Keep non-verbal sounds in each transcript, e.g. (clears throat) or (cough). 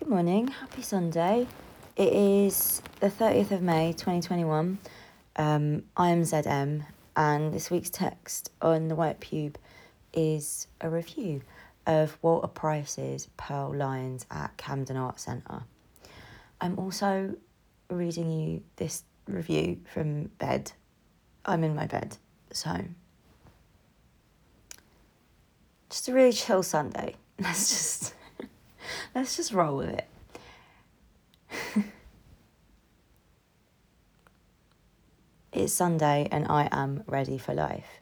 Good morning. Happy Sunday. It is the 30th of May 2021. Um, I am ZM, and this week's text on the White Pube is a review of Walter Price's Pearl Lines at Camden Art Centre. I'm also reading you this review from bed. I'm in my bed, so just a really chill Sunday. (laughs) Let's just let's just roll with it. (laughs) it's Sunday and I am ready for life.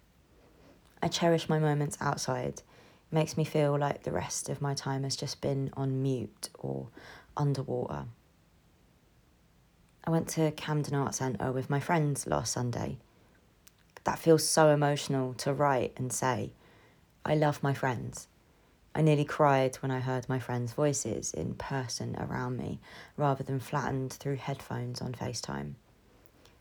I cherish my moments outside. It makes me feel like the rest of my time has just been on mute or underwater. I went to Camden Art Centre with my friends last Sunday. That feels so emotional to write and say. I love my friends. I nearly cried when I heard my friends' voices in person around me rather than flattened through headphones on FaceTime.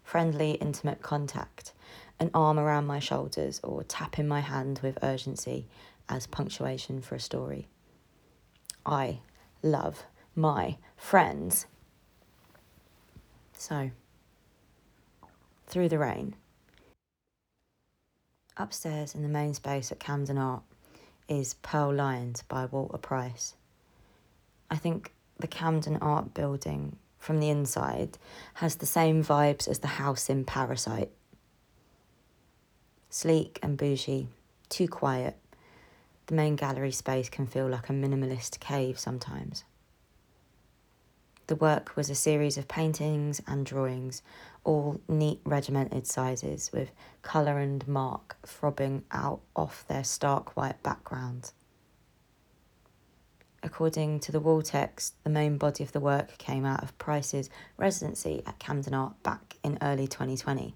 Friendly, intimate contact, an arm around my shoulders or tapping my hand with urgency as punctuation for a story. I love my friends. So, through the rain. Upstairs in the main space at Camden Art is Pearl Lines by Walter Price. I think the Camden Art Building from the inside has the same vibes as the house in Parasite. Sleek and bougie, too quiet. The main gallery space can feel like a minimalist cave sometimes. The work was a series of paintings and drawings, all neat regimented sizes, with colour and mark throbbing out off their stark white background. According to the wall text, the main body of the work came out of Price's residency at Camden Art back in early 2020.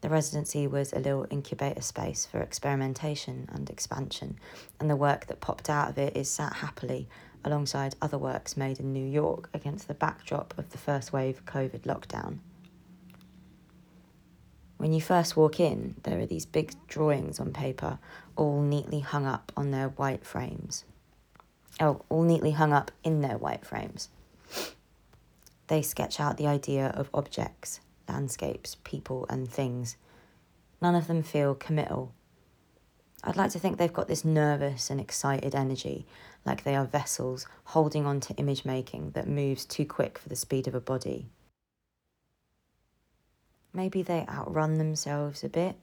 The residency was a little incubator space for experimentation and expansion, and the work that popped out of it is sat happily alongside other works made in New York against the backdrop of the first wave COVID lockdown. When you first walk in, there are these big drawings on paper, all neatly hung up on their white frames. Oh, all neatly hung up in their white frames. They sketch out the idea of objects, landscapes, people, and things. None of them feel committal. I'd like to think they've got this nervous and excited energy, like they are vessels holding on to image making that moves too quick for the speed of a body. Maybe they outrun themselves a bit,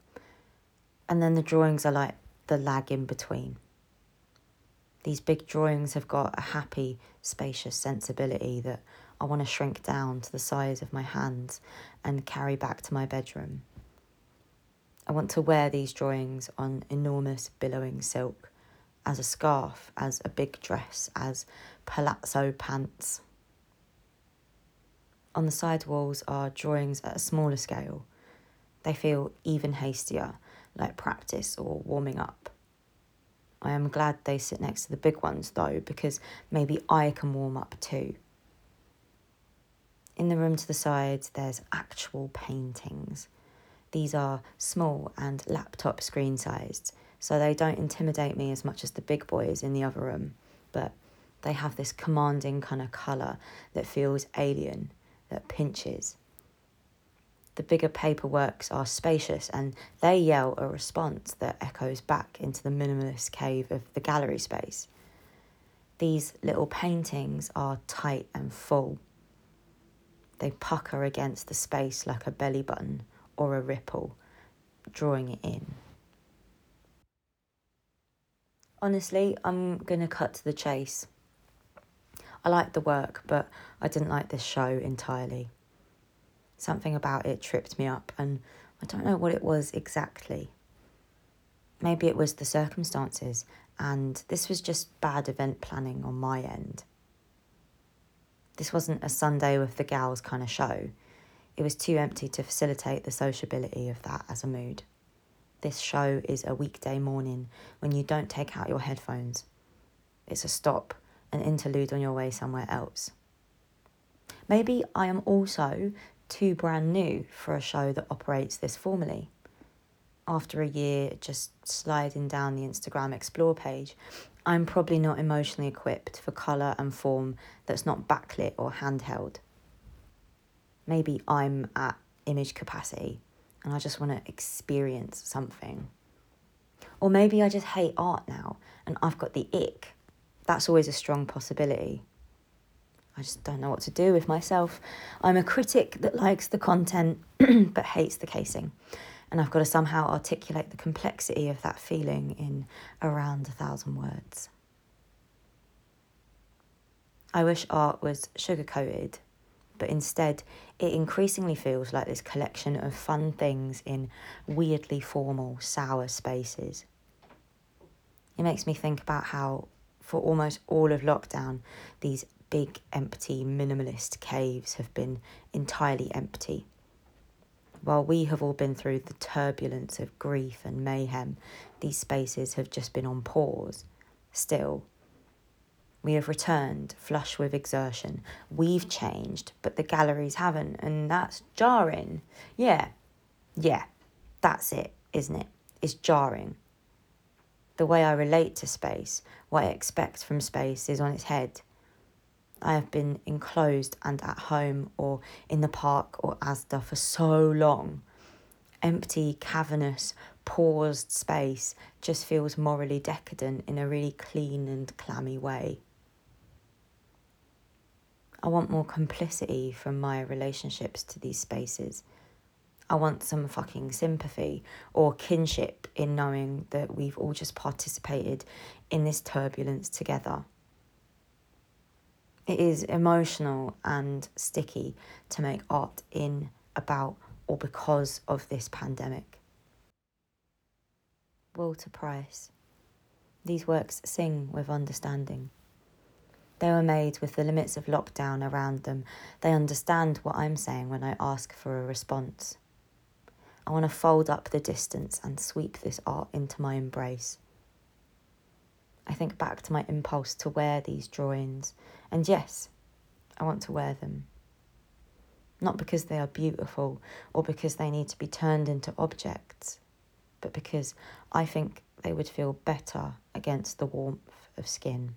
and then the drawings are like the lag in between. These big drawings have got a happy, spacious sensibility that I want to shrink down to the size of my hands and carry back to my bedroom. I want to wear these drawings on enormous billowing silk as a scarf, as a big dress, as palazzo pants. On the side walls are drawings at a smaller scale. They feel even hastier, like practice or warming up. I am glad they sit next to the big ones though, because maybe I can warm up too. In the room to the side, there's actual paintings. These are small and laptop screen sized, so they don't intimidate me as much as the big boys in the other room, but they have this commanding kind of colour that feels alien, that pinches. The bigger paperworks are spacious and they yell a response that echoes back into the minimalist cave of the gallery space. These little paintings are tight and full. They pucker against the space like a belly button or a ripple, drawing it in. Honestly, I'm going to cut to the chase. I liked the work, but I didn't like this show entirely. Something about it tripped me up, and I don't know what it was exactly. Maybe it was the circumstances, and this was just bad event planning on my end. This wasn't a Sunday with the gals kind of show. It was too empty to facilitate the sociability of that as a mood. This show is a weekday morning when you don't take out your headphones. It's a stop, an interlude on your way somewhere else. Maybe I am also too brand new for a show that operates this formally. After a year just sliding down the Instagram Explore page, I'm probably not emotionally equipped for colour and form that's not backlit or handheld. Maybe I'm at image capacity and I just want to experience something. Or maybe I just hate art now and I've got the ick. That's always a strong possibility. I just don't know what to do with myself. I'm a critic that likes the content (clears throat) but hates the casing. And I've got to somehow articulate the complexity of that feeling in around a thousand words. I wish art was sugar coated, but instead it increasingly feels like this collection of fun things in weirdly formal, sour spaces. It makes me think about how, for almost all of lockdown, these big, empty, minimalist caves have been entirely empty. While we have all been through the turbulence of grief and mayhem, these spaces have just been on pause, still. We have returned, flush with exertion. We've changed, but the galleries haven't, and that's jarring. Yeah, yeah, that's it, isn't it? It's jarring. The way I relate to space, what I expect from space, is on its head. I have been enclosed and at home or in the park or Asda for so long. Empty, cavernous, paused space just feels morally decadent in a really clean and clammy way. I want more complicity from my relationships to these spaces. I want some fucking sympathy or kinship in knowing that we've all just participated in this turbulence together. It is emotional and sticky to make art in, about, or because of this pandemic. Walter Price. These works sing with understanding. They were made with the limits of lockdown around them. They understand what I'm saying when I ask for a response. I want to fold up the distance and sweep this art into my embrace. I think back to my impulse to wear these drawings, and yes, I want to wear them. Not because they are beautiful or because they need to be turned into objects, but because I think they would feel better against the warmth of skin.